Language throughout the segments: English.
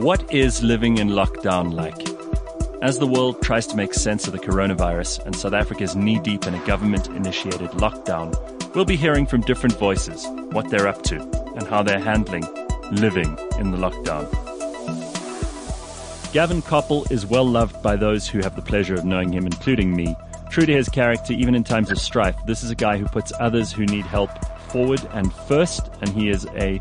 What is living in lockdown like? As the world tries to make sense of the coronavirus and South Africa is knee deep in a government initiated lockdown, we'll be hearing from different voices what they're up to and how they're handling living in the lockdown. Gavin Koppel is well loved by those who have the pleasure of knowing him, including me. True to his character, even in times of strife, this is a guy who puts others who need help forward and first, and he is a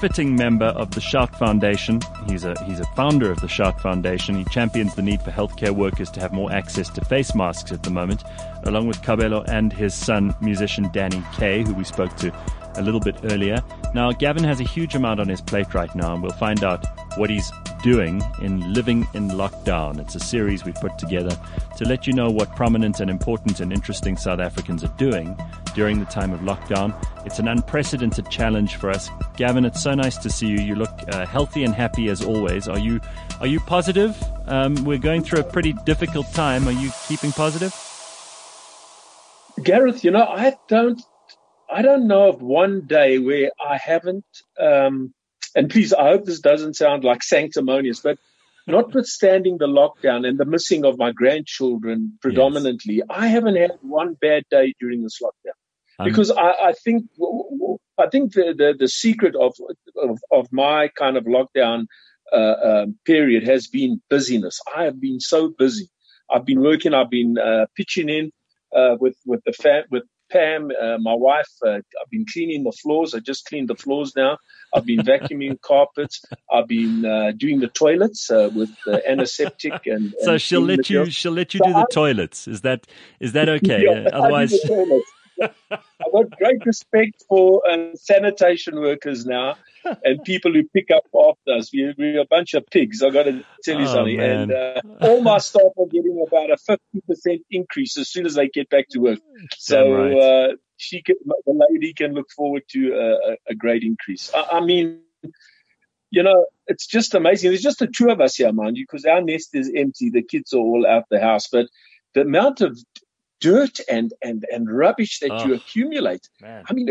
fitting member of the Shout Foundation. He's a he's a founder of the Shout Foundation. He champions the need for healthcare workers to have more access to face masks at the moment, along with Kabelo and his son, musician Danny K, who we spoke to a little bit earlier. Now, Gavin has a huge amount on his plate right now, and we'll find out what he's doing in Living in Lockdown. It's a series we've put together to let you know what prominent and important and interesting South Africans are doing during the time of lockdown. It's an unprecedented challenge for us. Gavin, it's so nice to see you. You look uh, healthy and happy as always. Are you are you positive? Um, we're going through a pretty difficult time. Are you keeping positive? Gareth, you know, I don't I don't know of one day where I haven't um, and please, I hope this doesn't sound like sanctimonious, but notwithstanding the lockdown and the missing of my grandchildren predominantly, yes. I haven't had one bad day during this lockdown. because I, I, think I think the, the, the secret of, of, of my kind of lockdown uh, um, period has been busyness. I have been so busy. I've been working. I've been uh, pitching in uh, with with the fam- with Pam, uh, my wife, uh, I've been cleaning the floors. I just cleaned the floors now. I've been vacuuming carpets. I've been uh, doing the toilets uh, with antiseptic and. So and she'll let you. She'll let you so do the I, toilets. Is that is that okay? Yeah, Otherwise. I've got great respect for uh, sanitation workers now and people who pick up after us. We, we're a bunch of pigs. I've got to tell you oh, something. Man. And uh, all my staff are getting about a 50% increase as soon as they get back to work. So right. uh, she can, the lady can look forward to a, a great increase. I, I, mean, you know, it's just amazing. There's just the two of us here, mind you, because our nest is empty. The kids are all out the house, but the amount of dirt and and and rubbish that oh, you accumulate. Man. I mean,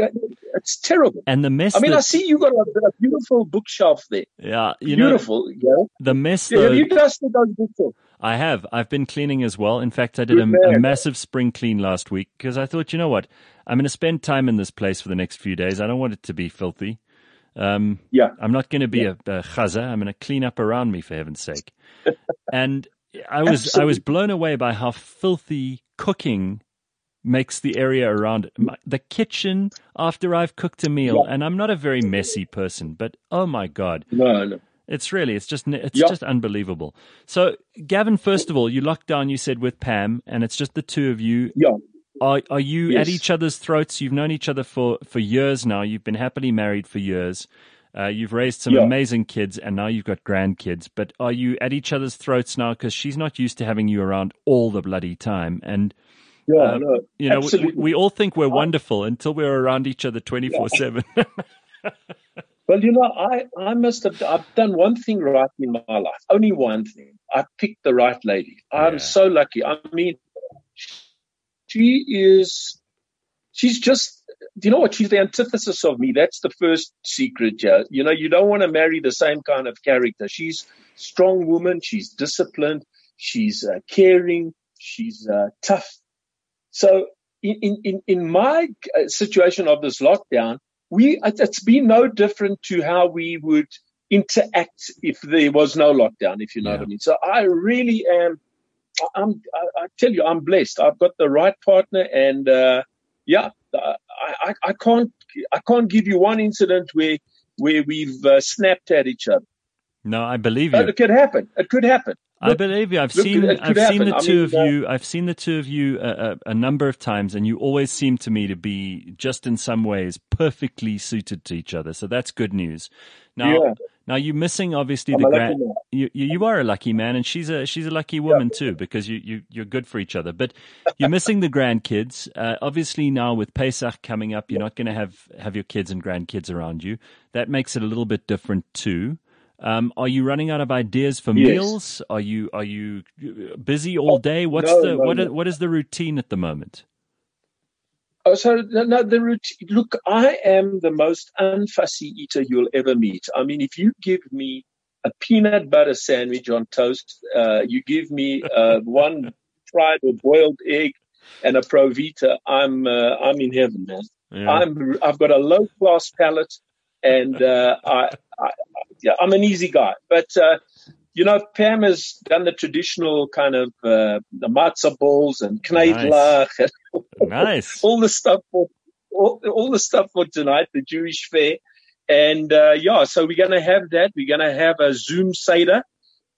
it's terrible. And the mess. I mean, that, I see you got a, a, beautiful bookshelf there. Yeah, you beautiful. Know, yeah. The mess. Yeah, have you dusted those bookshelves? I have. I've been cleaning as well. In fact, I did a, a, massive spring clean last week because I thought, you know what, I'm going to spend time in this place for the next few days. I don't want it to be filthy. Um, yeah. I'm not going to be yeah. a, a chaza. I'm going to clean up around me for heaven's sake. and I was Absolutely. I was blown away by how filthy cooking makes the area around it. the kitchen after I've cooked a meal. Yeah. And I'm not a very messy person, but oh my god, no, no. It's really, it's just, it's just unbelievable. So, Gavin, first of all, you locked down. You said with Pam, and it's just the two of you. Yeah. Are are you yes. at each other's throats? You've known each other for for years now. You've been happily married for years. Uh, you've raised some yeah. amazing kids, and now you've got grandkids. But are you at each other's throats now? Because she's not used to having you around all the bloody time, and yeah, um, no, you know, we, we, all think we're wonderful until we're around each other twenty four seven. Well, you know, I, I must have I've done one thing right in my life. Only one thing. I picked the right lady. I'm yeah. so lucky. I mean, she is she's just you know what? She's the antithesis of me. That's the first secret, Joe. You know, you don't want to marry the same kind of character. She's strong woman. She's disciplined. She's uh, caring. She's uh, tough. So in, in, in my uh, situation of this lockdown, we, it's been no different to how we would interact if there was no lockdown, if you know yeah. what I mean. So I really am, I'm, I, I, tell you, I'm blessed. I've got the right partner and, uh, yeah, I, I, can't, I can't give you one incident where, where we've uh, snapped at each other. No, I believe you. But it could happen. It could happen. I believe you. I've look, seen I've happen. seen the two I mean, of uh, you. I've seen the two of you a, a, a, number of times, and you always seem to me to be just in some ways perfectly suited to each other. So that's good news. Now, yeah. Now you're missing obviously I'm the grand. You, you are a lucky man, and she's a she's a lucky woman yeah. too because you you you're good for each other. But you're missing the grandkids. Uh, obviously, now with Pesach coming up, you're not going to have have your kids and grandkids around you. That makes it a little bit different too. Um, are you running out of ideas for yes. meals? Are you are you busy all day? What's no, the no, what no. Is, what is the routine at the moment? Oh, so no, the routine. Look, I am the most unfussy eater you'll ever meet. I mean, if you give me a peanut butter sandwich on toast. Uh, you give me uh, one fried or boiled egg and a Provita. I'm uh, I'm in heaven, man. Yeah. I'm I've got a low class palate, and uh, I, I, yeah, I'm an easy guy. But uh, you know, Pam has done the traditional kind of uh, the matzah balls and kneidlach, nice. nice. all the stuff for all, all the stuff for tonight, the Jewish fair. And uh, yeah, so we're going to have that. We're going to have a Zoom Seder.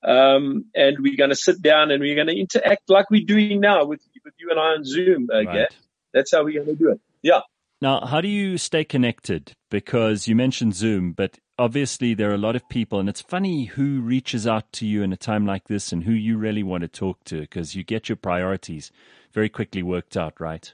Um, and we're going to sit down and we're going to interact like we're doing now with, with you and I on Zoom. Uh, right. That's how we're going to do it. Yeah. Now, how do you stay connected? Because you mentioned Zoom, but obviously there are a lot of people, and it's funny who reaches out to you in a time like this and who you really want to talk to because you get your priorities very quickly worked out, right?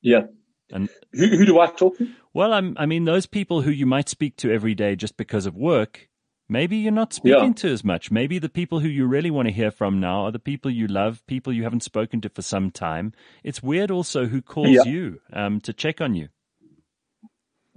Yeah. And who, who do I talk to? Well, I'm, I mean, those people who you might speak to every day just because of work, maybe you're not speaking yeah. to as much. Maybe the people who you really want to hear from now are the people you love, people you haven't spoken to for some time. It's weird also who calls yeah. you um, to check on you.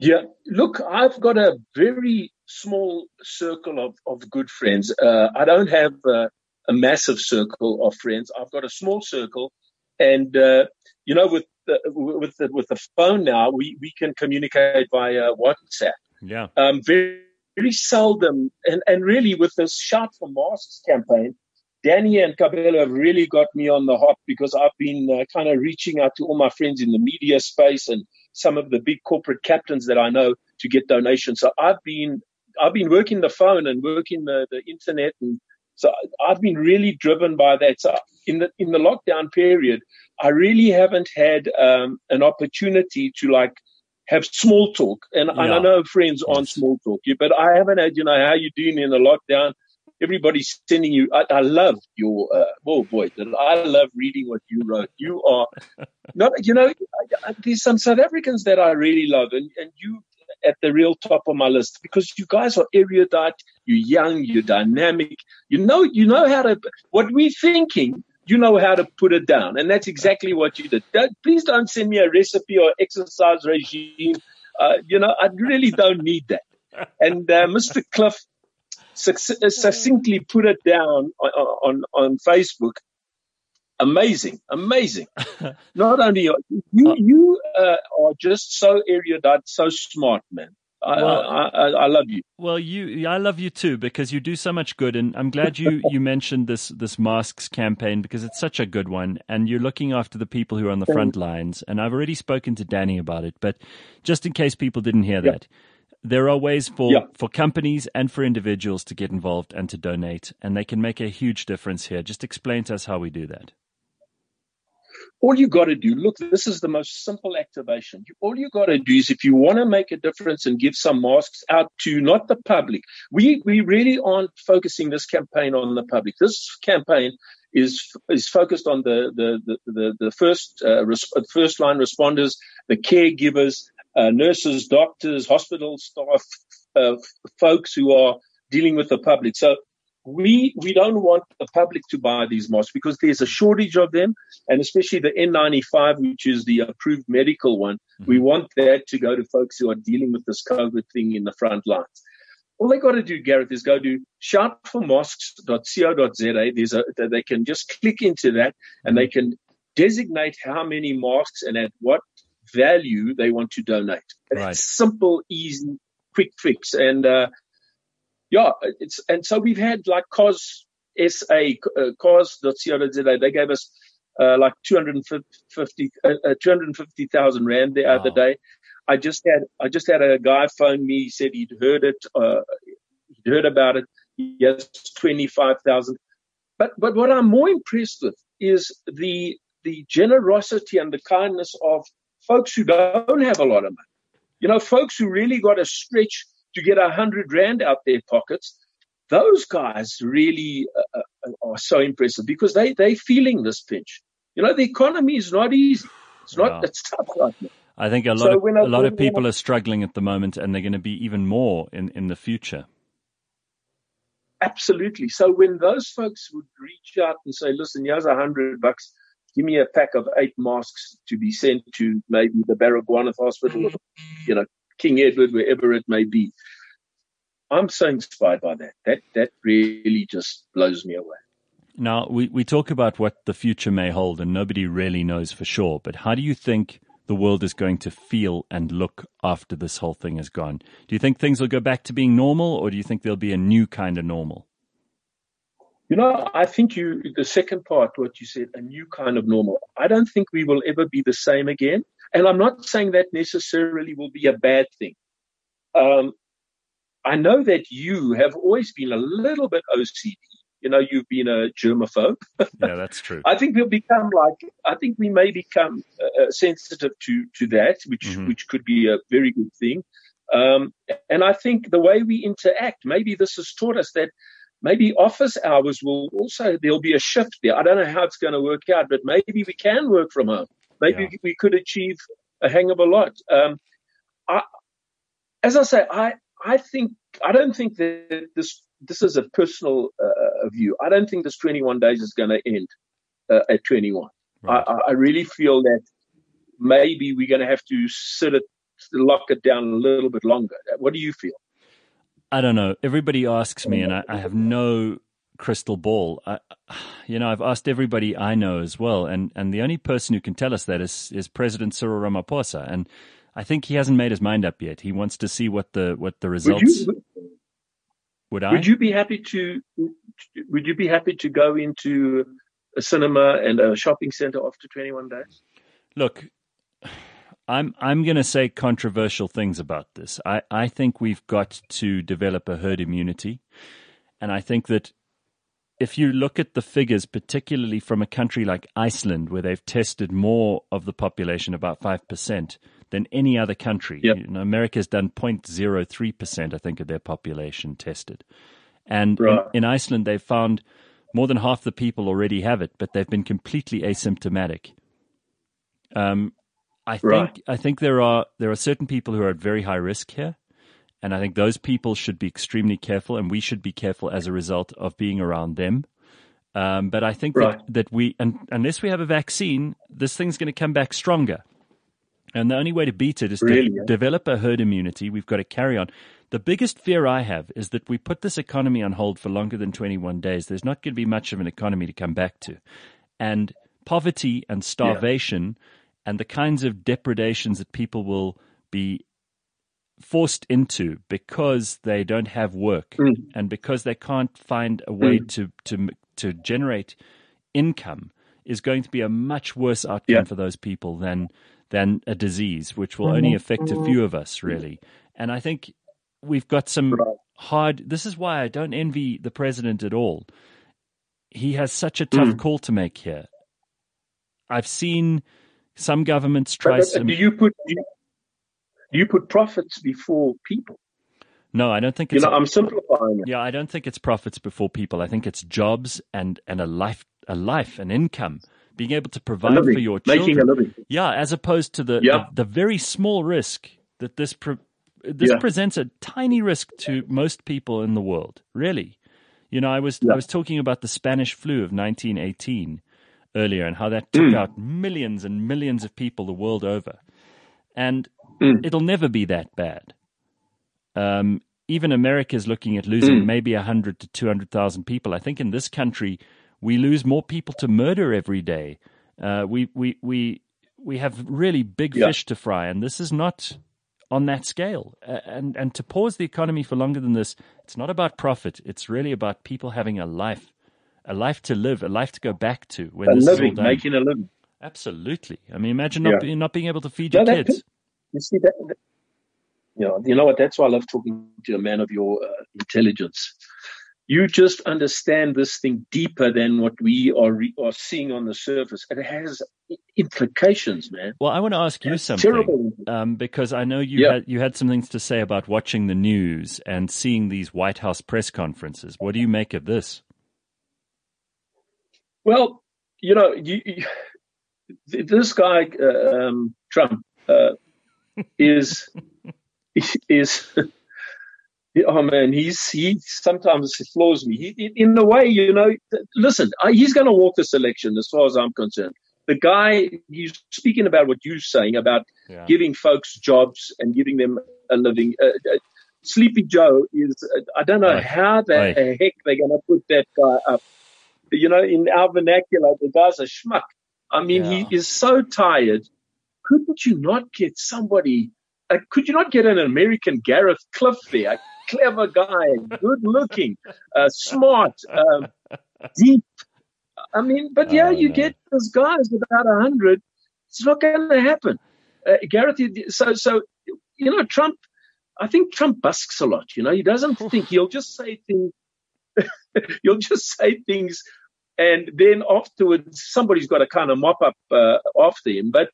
Yeah, look, I've got a very small circle of, of good friends. Uh, I don't have uh, a massive circle of friends. I've got a small circle, and uh, you know, with the, with the, with the phone now, we, we can communicate via WhatsApp. Yeah. Um, very, very seldom, and, and really with this Shout for Masks campaign, Danny and Kabelo have really got me on the hop because I've been uh, kind of reaching out to all my friends in the media space and some of the big corporate captains that I know to get donations. So I've been I've been working the phone and working the, the internet and so I've been really driven by that. So in the in the lockdown period, I really haven't had um, an opportunity to like have small talk. And, yeah. and I know friends yes. on small talk, but I haven't had, you know, how you doing in the lockdown? Everybody's sending you. I, I love your, uh, oh boy, I love reading what you wrote. You are not, you know, I, I, there's some South Africans that I really love, and, and you at the real top of my list because you guys are erudite, you're young, you're dynamic, you know, you know how to, what we're thinking you know how to put it down. And that's exactly what you did. Don't, please don't send me a recipe or exercise regime. Uh, you know, I really don't need that. And uh, Mr. Cliff succinctly put it down on, on, on Facebook. Amazing, amazing. Not only are you, you uh, are just so erudite, so smart, man. I, well, I, I, I, love you. Well, you, I love you too because you do so much good, and I'm glad you you mentioned this this masks campaign because it's such a good one, and you're looking after the people who are on the front lines. And I've already spoken to Danny about it, but just in case people didn't hear that, there are ways for for companies and for individuals to get involved and to donate, and they can make a huge difference here. Just explain to us how we do that all you got to do, look, this is the most simple activation. All you got to do is if you want to make a difference and give some masks out to not the public, we, we really aren't focusing this campaign on the public. This campaign is, is focused on the, the, the, the, the first, uh, res- first line responders, the caregivers, uh, nurses, doctors, hospital staff, uh, folks who are dealing with the public. So we we don't want the public to buy these masks because there's a shortage of them, and especially the N95, which is the approved medical one. Mm-hmm. We want that to go to folks who are dealing with this COVID thing in the front lines. All they got to do, Gareth, is go to shoutformasks.co.za. There's a they can just click into that and they can designate how many masks and at what value they want to donate. Right. It's simple, easy, quick fix, and uh, yeah, it's and so we've had like cause SA uh, cause.co.za. They gave us uh, like 250 uh, uh 250,000 rand the wow. other day. I just had I just had a guy phone me. He said he'd heard it. Uh, he'd heard about it. Yes, 25,000. But but what I'm more impressed with is the the generosity and the kindness of folks who don't have a lot of money. You know, folks who really got to stretch to get a hundred rand out their pockets. Those guys really uh, uh, are so impressive because they they feeling this pinch. You know, the economy is not easy. It's not. Wow. It's tough right now. I think a lot so of a lot of people are struggling at the moment, and they're going to be even more in in the future. Absolutely. So when those folks would reach out and say, "Listen, here's a hundred bucks," give me a pack of eight masks to be sent to maybe the Baragwanath Hospital, or, you know, King Edward, wherever it may be. I'm so inspired by that. That that really just blows me away. Now we, we talk about what the future may hold, and nobody really knows for sure. But how do you think the world is going to feel and look after this whole thing has gone? Do you think things will go back to being normal, or do you think there'll be a new kind of normal? You know, I think you, the second part, what you said, a new kind of normal. I don't think we will ever be the same again. And I'm not saying that necessarily will be a bad thing. Um, I know that you have always been a little bit OCD. You know, you've been a germaphobe. yeah, that's true. I think we'll become like, I think we may become uh, sensitive to, to that, which, mm-hmm. which could be a very good thing. Um, and I think the way we interact, maybe this has taught us that maybe office hours will also, there'll be a shift there. I don't know how it's going to work out, but maybe we can work from home. Maybe yeah. we could achieve a hang of a lot. Um, I, as I say, I, I think, I don't think that this, this is a personal uh, view. I don't think this 21 days is going to end uh, at 21. Right. I, I really feel that maybe we're going to have to sit it, lock it down a little bit longer. What do you feel? I don't know. Everybody asks me, and I, I have no crystal ball. I, you know, I've asked everybody I know as well, and, and the only person who can tell us that is is President Cyril Ramaphosa, and I think he hasn't made his mind up yet. He wants to see what the what the results. Would, you, would I? Would you be happy to? Would you be happy to go into a cinema and a shopping center after 21 days? Look, I'm I'm going to say controversial things about this. I, I think we've got to develop a herd immunity, and I think that if you look at the figures, particularly from a country like Iceland, where they've tested more of the population, about five percent, than any other country. Yep. You know, America's done 0.03 percent, I think, of their population tested, and right. in, in Iceland they've found more than half the people already have it, but they've been completely asymptomatic. Um, I think right. I think there are there are certain people who are at very high risk here, and I think those people should be extremely careful, and we should be careful as a result of being around them. Um, but I think right. that, that we, and, unless we have a vaccine, this thing's going to come back stronger. And the only way to beat it is really? to develop a herd immunity. We've got to carry on. The biggest fear I have is that we put this economy on hold for longer than 21 days. There's not going to be much of an economy to come back to. And poverty and starvation yeah and the kinds of depredations that people will be forced into because they don't have work mm. and because they can't find a way mm. to to to generate income is going to be a much worse outcome yeah. for those people than than a disease which will only affect a few of us really and i think we've got some hard this is why i don't envy the president at all he has such a tough mm. call to make here i've seen some governments try. But, some... Do you put do you, do you put profits before people? No, I don't think it's. You know, I'm simplifying it. Yeah, I don't think it's profits before people. I think it's jobs and and a life, a life, an income, being able to provide for your children. Making a living. Yeah, as opposed to the yeah. the, the, very small risk that this pre- this yeah. presents a tiny risk to most people in the world. Really, you know, I was yeah. I was talking about the Spanish flu of 1918 earlier and how that took mm. out millions and millions of people the world over. And mm. it'll never be that bad. Um, even America is looking at losing mm. maybe 100 to 200,000 people. I think in this country, we lose more people to murder every day. Uh, we, we, we, we have really big yeah. fish to fry, and this is not on that scale. Uh, and, and to pause the economy for longer than this, it's not about profit. It's really about people having a life a life to live, a life to go back to when a this living, is all done. making a living. Absolutely. I mean, imagine not, yeah. not being able to feed your kids. Could, you see that, that, you know, you know what? That's why I love talking to a man of your uh, intelligence. You just understand this thing deeper than what we are re- are seeing on the surface. It has implications, man. Well, I want to ask you something um, because I know you yeah. had you had some things to say about watching the news and seeing these White House press conferences. What do you make of this? Well, you know, you, you, this guy uh, um, Trump uh, is is. oh man, he's he sometimes floors me. He, in a way, you know, listen, he's going to walk this election as far as I'm concerned. The guy, he's speaking about what you're saying about yeah. giving folks jobs and giving them a living. Uh, uh Sleepy Joe is, I don't know how the heck they're going to put that guy up. You know, in our vernacular, the guy's a schmuck. I mean, yeah. he is so tired. Couldn't you not get somebody, uh, could you not get an American Gareth Cliff there? A clever guy, good looking, uh, smart, um, deep. I mean, but yeah, oh, you no. get those guys without a hundred. It's not going to happen. Uh, Gareth, so, so, you know, Trump, I think Trump busks a lot. You know, he doesn't think he'll just say things. he'll just say things, and then afterwards somebody's got to kind of mop up uh, after him. But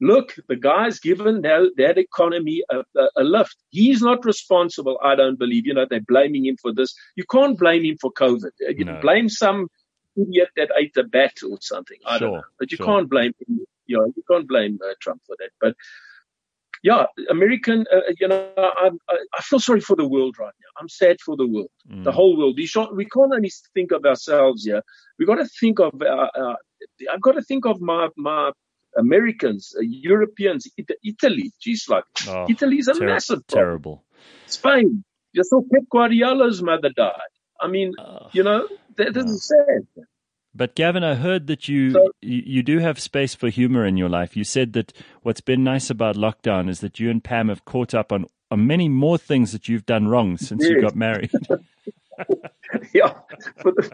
look, the guy's given that, that economy a, a, a, lift. He's not responsible, I don't believe. You know, they're blaming him for this. You can't blame him for COVID. You no. blame some idiot that ate a bat or something. I sure, don't know. But you sure. can't blame him. You know, you can't blame uh, Trump for that. But yeah, American, uh, you know, I, I, feel sorry for the world right now. I'm sad for the world, mm. the whole world. We, we can't only think of ourselves here. We got to think of, uh, uh, I've got to think of my, my Americans, uh, Europeans, Italy. Geez, like, oh, Italy's a ter- massive problem. Terrible. Spain. You saw Pep Guardiola's mother died. I mean, you know, that, this is sad. But Gavin, I heard that you, so, you, you do have space for humor in your life. You said that what's been nice about lockdown is that you and Pam have caught up on, on many more things that you've done wrong since yes. you got married. yeah, for the,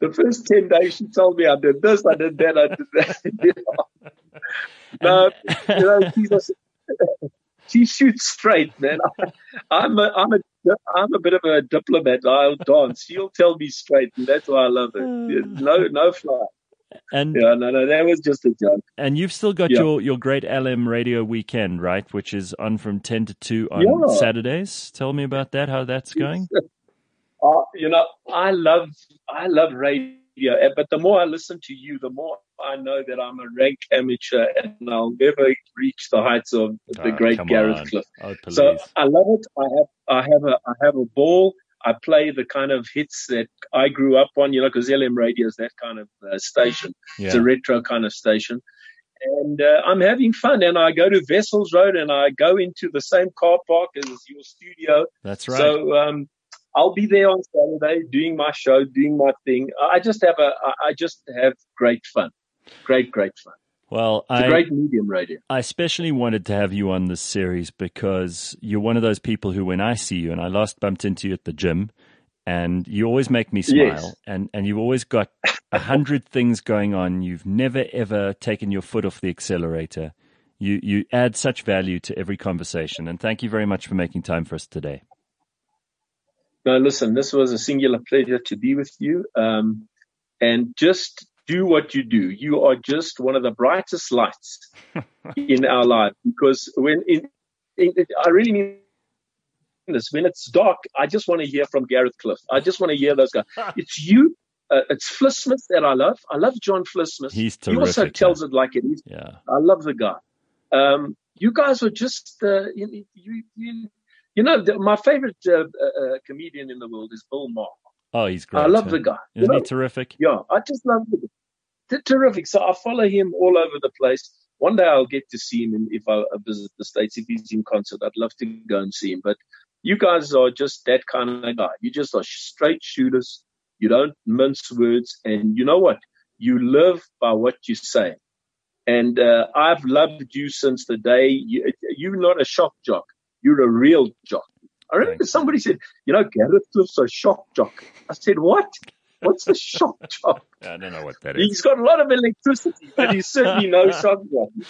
the, first ten days, she told me I did this, I did that, I did that. no, you know, she shoots straight, man. I, am a, I'm a, I'm a bit of a diplomat. I'll dance. You'll tell me straight, and that's why I love it. No, no fly. And yeah, no, no, that was just a joke. And you've still got yeah. your your great LM radio weekend, right? Which is on from ten to two on yeah. Saturdays. Tell me about that. How that's going? Uh, you know, I love I love radio but the more I listen to you, the more I know that I'm a rank amateur and I'll never reach the heights of the oh, great Gareth on. Cliff. Oh, so I love it. I have, I have a, I have a ball. I play the kind of hits that I grew up on, you know, because LM Radio is that kind of uh, station. Yeah. It's a retro kind of station. And uh, I'm having fun. And I go to Vessels Road and I go into the same car park as your studio. That's right. So, um, I'll be there on Saturday doing my show, doing my thing. I just have a, I just have great fun. Great, great fun. Well, it's I, a great medium radio. I especially wanted to have you on this series because you're one of those people who, when I see you, and I last bumped into you at the gym, and you always make me smile, yes. and, and you've always got a hundred things going on. You've never ever taken your foot off the accelerator. You you add such value to every conversation, and thank you very much for making time for us today. No, listen, this was a singular pleasure to be with you. Um, and just do what you do. You are just one of the brightest lights in our life because when in, in, I really mean this, when it's dark, I just want to hear from Gareth Cliff. I just want to hear those guys. it's you. Uh, it's Fliss Smith that I love. I love John Fliss Smith. He's terrific. He also tells it like it is. Yeah. I love the guy. Um, you guys are just, uh, you, you, you you know, the, my favorite uh, uh, uh, comedian in the world is Bill Maher. Oh, he's great. I love the guy. Isn't you know? he terrific? Yeah, I just love the terrific. So I follow him all over the place. One day I'll get to see him if I visit the States. If he's in concert, I'd love to go and see him. But you guys are just that kind of guy. You just are straight shooters. You don't mince words. And you know what? You live by what you say. And uh, I've loved you since the day you, you're not a shock jock. You're a real jock. I remember somebody said, you know, Gareth Cliff's a shock jock. I said, what? What's the shock jock? I don't know what that is. He's got a lot of electricity, but he's certainly no shock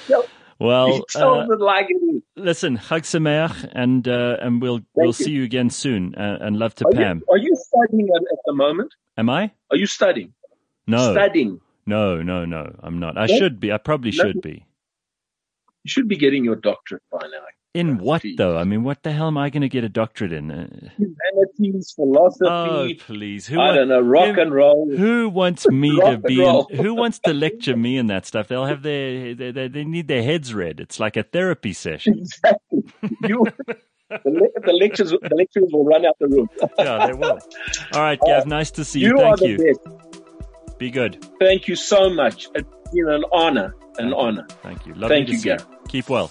jock. Well, he uh, like. Listen, Chag Sameach, and uh, and we'll Thank we'll you. see you again soon. Uh, and love to are Pam. You, are you studying at, at, the moment? Am I? Are you studying? No. Studying. No, no, no. I'm not. I should be. I probably should be. You should be getting your doctorate by now. In what though? I mean, what the hell am I going to get a doctorate in? Uh, Humanities, philosophy. Oh, please! Who I don't know, rock and roll. Who wants me to be? In, who wants to lecture me in that stuff? They'll have their they, they need their heads read. It's like a therapy session. Exactly. You, the, the, lectures the lecturers will run out the room. yeah, they will. All right, Gav. Nice to see you. you Thank you. Best. Be good. Thank you so much. It's been an honor. An honor. Thank you. Lovely Thank you, Gav. Keep well.